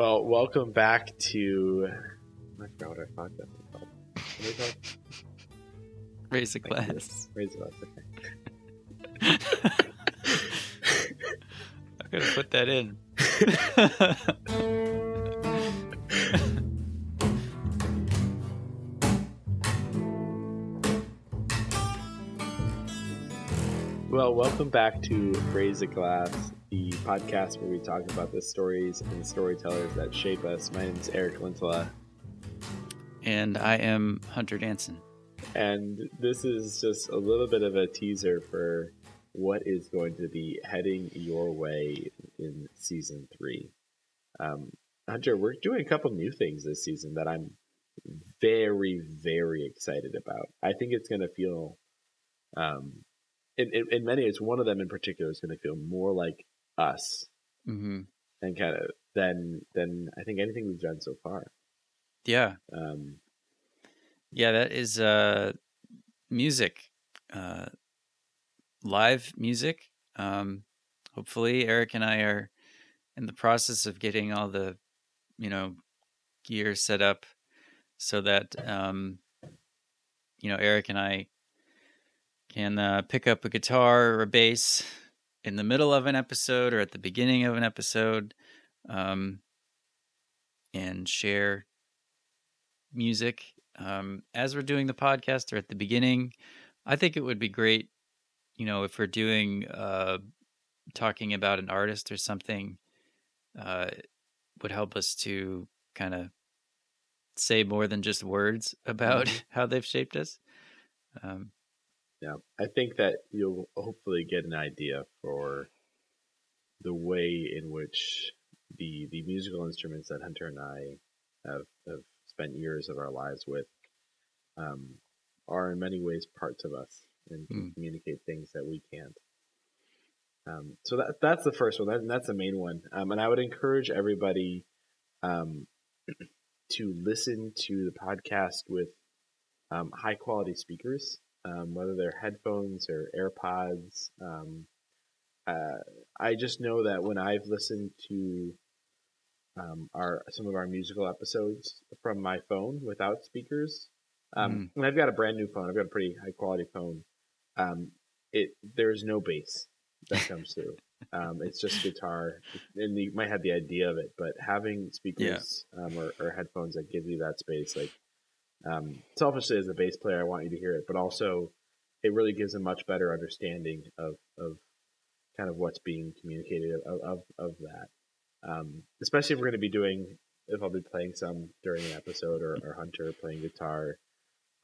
Well, welcome back to. Oh I forgot what our podcast is called. What is called? Raise a glass. Raise the glass. Okay. I'm gonna put that in. Well, welcome back to Raise a Glass, the podcast where we talk about the stories and storytellers that shape us. My name is Eric Lintela, and I am Hunter Danson. and this is just a little bit of a teaser for what is going to be heading your way in season three. Um, Hunter, we're doing a couple new things this season that I'm very, very excited about. I think it's going to feel, um, in, in, in many ways, one of them in particular is going to feel more like us hmm and kind of than than I think anything we've done so far. Yeah, Um, yeah. That is uh, music, uh, live music. Um, hopefully, Eric and I are in the process of getting all the, you know, gear set up so that um, you know Eric and I can uh, pick up a guitar or a bass in the middle of an episode or at the beginning of an episode, um, and share music um, as we're doing the podcast or at the beginning. I think it would be great, you know, if we're doing uh, talking about an artist or something, uh, would help us to kind of say more than just words about how they've shaped us. Um, Yeah, I think that you'll hopefully get an idea for the way in which the the musical instruments that Hunter and I have have spent years of our lives with um, are in many ways parts of us and Mm. communicate things that we can't. Um, so that that's the first one. That, that's the main one. Um, and I would encourage everybody um, to listen to the podcast with um, high quality speakers um, whether they're headphones or AirPods. Um, uh, I just know that when I've listened to um, our some of our musical episodes from my phone without speakers, um, and I've got a brand new phone. I've got a pretty high quality phone. Um, it there's no bass that comes through. Um, it's just guitar, and you might have the idea of it, but having speakers um, or, or headphones that give you that space, like um, selfishly as a bass player, I want you to hear it, but also it really gives a much better understanding of, of kind of what's being communicated of, of, of that. Um, especially if we're going to be doing, if I'll be playing some during an episode or, or Hunter playing guitar,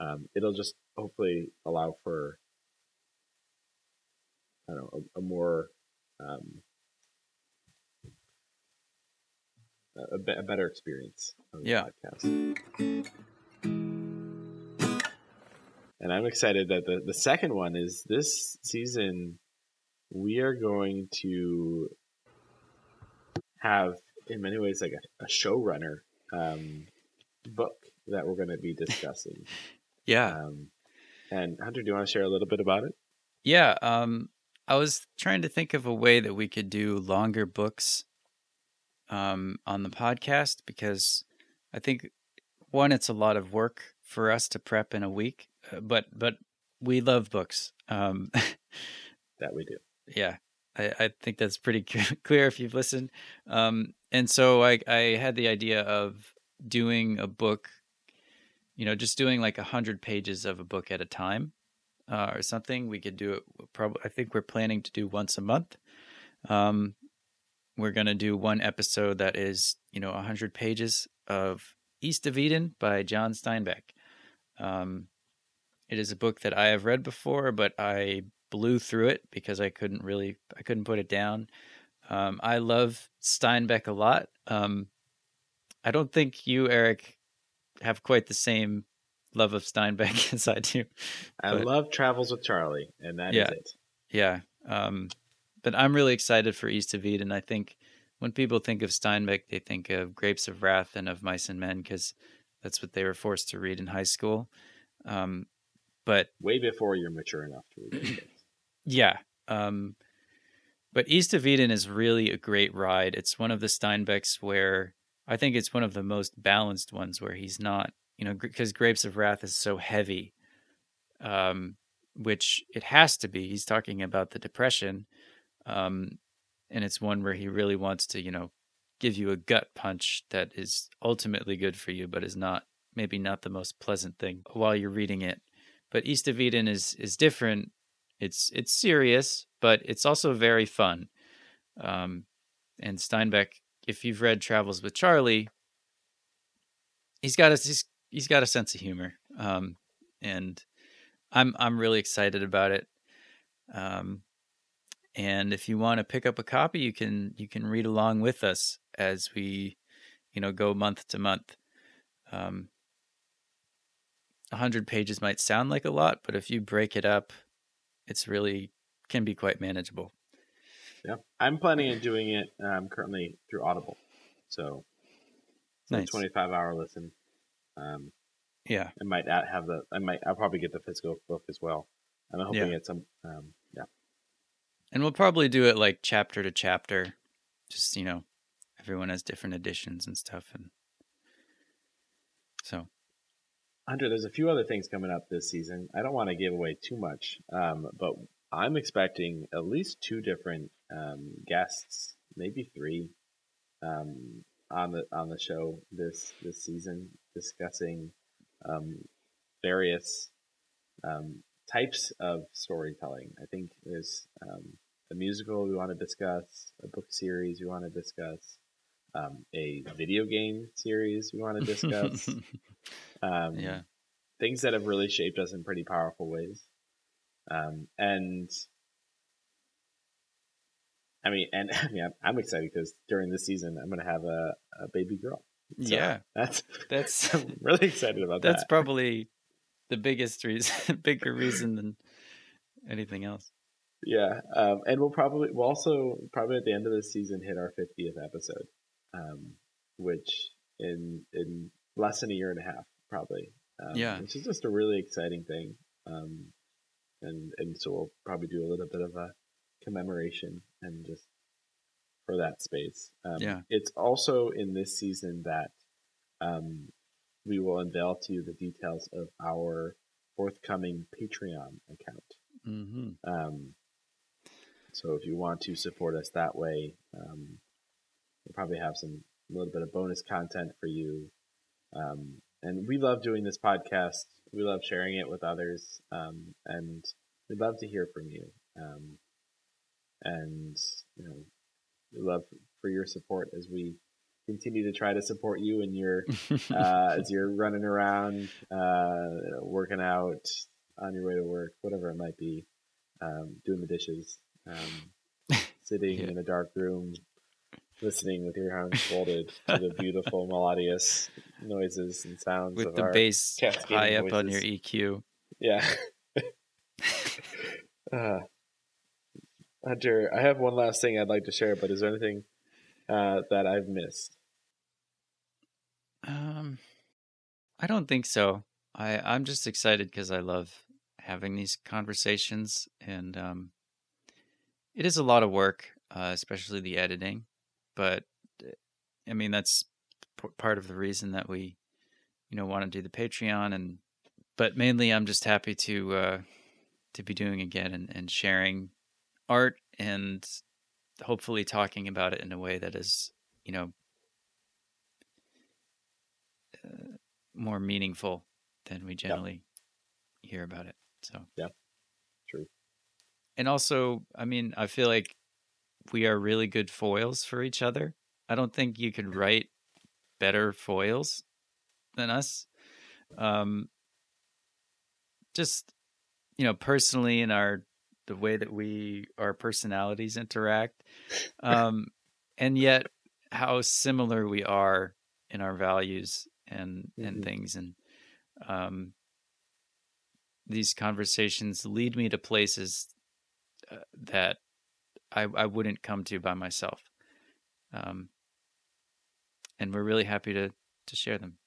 um, it'll just hopefully allow for, I don't know, a, a more, um, a, a better experience of the Yeah. podcast. And I'm excited that the, the second one is this season we are going to have in many ways like a, a showrunner um, book that we're going to be discussing. yeah. Um, and Hunter, do you want to share a little bit about it? Yeah, um, I was trying to think of a way that we could do longer books um, on the podcast because I think one, it's a lot of work for us to prep in a week, uh, but but we love books. Um, That we do. yeah, I, I think that's pretty clear if you've listened. Um, and so I I had the idea of doing a book, you know, just doing like a hundred pages of a book at a time uh, or something. We could do it. Probably, I think we're planning to do once a month. Um, we're gonna do one episode that is, you know, a hundred pages of East of Eden by John Steinbeck. Um, it is a book that I have read before, but I blew through it because I couldn't really, I couldn't put it down. Um, I love Steinbeck a lot. Um, I don't think you, Eric, have quite the same love of Steinbeck as I do. I But- love Travels with Charlie, and that is Yeah. it. Yeah. Um, but I'm really excited for East of Eden. I think when people think of Steinbeck, they think of Grapes of Wrath and of Mice and Men because that's what they were forced to read in high school. Um, but Way before you're mature enough to read things. yeah. Um, but East of Eden is really a great ride. It's one of the Steinbecks where I think it's one of the most balanced ones where he's not, you know, because Grapes of Wrath is so heavy, um, which it has to be. He's talking about the depression, um, and it's one where he really wants to, you know, give you a gut punch that is ultimately good for you, but is not maybe not the most pleasant thing while you're reading it. But East of Eden is is different. It's it's serious, but it's also very fun. Um, and Steinbeck, if you've read Travels with Charlie, he's got a he's, he's got a sense of humor, um, and I'm I'm really excited about it. Um, and if you want to pick up a copy, you can you can read along with us as we, you know, go month to month. Um, 100 pages might sound like a lot, but if you break it up, it's really can be quite manageable. Yeah, I'm planning on doing it um, currently through Audible, so nice. 25 hour listen. Um, yeah, I might have the. I might. I'll probably get the physical book as well. I'm hoping yeah. it's some. Um, and we'll probably do it like chapter to chapter. Just you know, everyone has different editions and stuff, and so Hunter, there's a few other things coming up this season. I don't want to give away too much, um, but I'm expecting at least two different um, guests, maybe three, um, on the on the show this this season, discussing um, various um, types of storytelling. I think there's um, a musical we want to discuss, a book series we want to discuss, a video game series we want to discuss. Um, yeah. Things that have really shaped us in pretty powerful ways. Um, and I mean, and I mean, I'm excited because during this season, I'm going to have a, a baby girl. So yeah, that's that's I'm really excited about that's that. That's probably the biggest reason, bigger reason than anything else. Yeah, um, and we'll probably we'll also probably at the end of the season hit our 50th episode, um, which in in less than a year and a half probably. Um, yeah, which is just a really exciting thing. Um, and and so we'll probably do a little bit of a commemoration and just for that space. Um, yeah, it's also in this season that um, we will unveil to you the details of our forthcoming Patreon account. Mm-hmm. Um, so if you want to support us that way, um, we'll probably have some a little bit of bonus content for you. Um, and we love doing this podcast. We love sharing it with others, um, and we'd love to hear from you. Um, and you know, we love for your support as we continue to try to support you and your uh, as you're running around, uh, working out on your way to work, whatever it might be, um, doing the dishes, um, sitting yeah. in a dark room, listening with your hands folded to the beautiful melodious noises and sounds with the bass high up on your EQ. Yeah. uh, Hunter, I have one last thing I'd like to share, but is there anything uh, that I've missed? Um, I don't think so. I I'm just excited because I love having these conversations, and um, it is a lot of work, uh, especially the editing but eh, I mean that's p- part of the reason that we you know want to do the Patreon and but mainly I'm just happy to uh to be doing again and, and sharing art and hopefully talking about it in a way that is you know uh, more meaningful than we generally yeah. hear about it so yeah and also i mean i feel like we are really good foils for each other. I don't think you could write better foils than us. Um, just you know, personally, in our the way that we our personalities interact, um, and yet how similar we are in our values and mm-hmm. and things, and um, these conversations lead me to places uh, that I, I wouldn't come to by myself. Um, and we're really happy to to share them.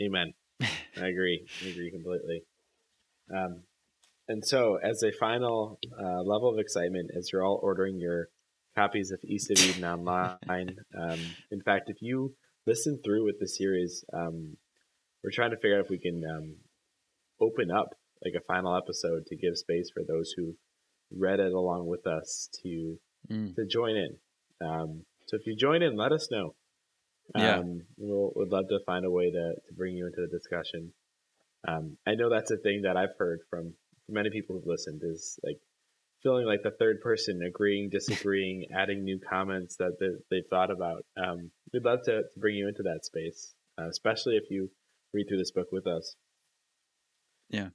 Amen. I agree. I agree completely. Um, and so, as a final uh, level of excitement, as you're all ordering your copies of East of Eden online. Um, in fact, if you listen through with the series, um, we're trying to figure out if we can um, open up like a final episode to give space for those who read it along with us to Mm. to join in. Um, so if you join in, let us know. Yeah. Um, we'll would love to find a way to, to bring you into the discussion. Um, I know that's a thing that I've heard from many people who've listened is like feeling like the third person, agreeing, disagreeing, adding new comments that they, they've thought about. Um, we'd love to, to bring you into that space, uh, especially if you read through this book with us. Yeah.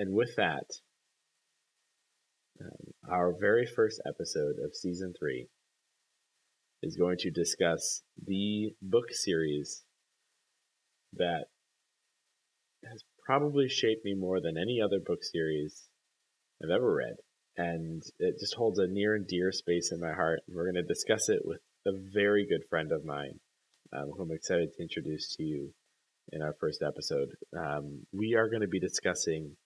And with that, um, our very first episode of season three is going to discuss the book series that has probably shaped me more than any other book series I've ever read. And it just holds a near and dear space in my heart. We're going to discuss it with a very good friend of mine, um, who I'm excited to introduce to you in our first episode. Um, we are going to be discussing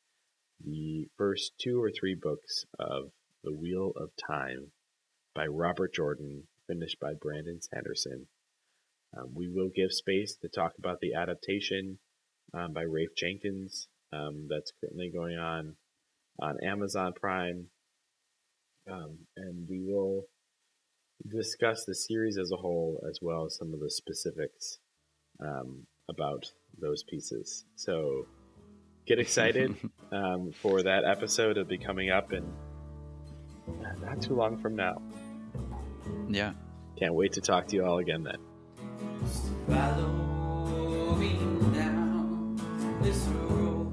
the first two or three books of The Wheel of Time by Robert Jordan, finished by Brandon Sanderson. Um, we will give space to talk about the adaptation um, by Rafe Judkins um, that's currently going on on Amazon Prime. Um, and we will discuss the series as a whole as well as some of the specifics um, about those pieces. So get excited um, for that episode. It'll be coming up in not too long from now. Yeah. Can't wait to talk to you all again then. Follow me down this road.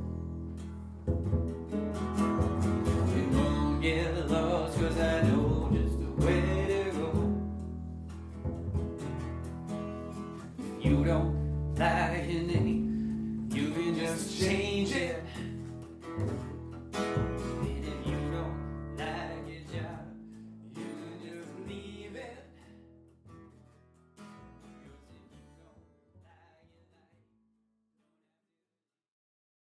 You won't get lost 'cause I know just the way to go. You don't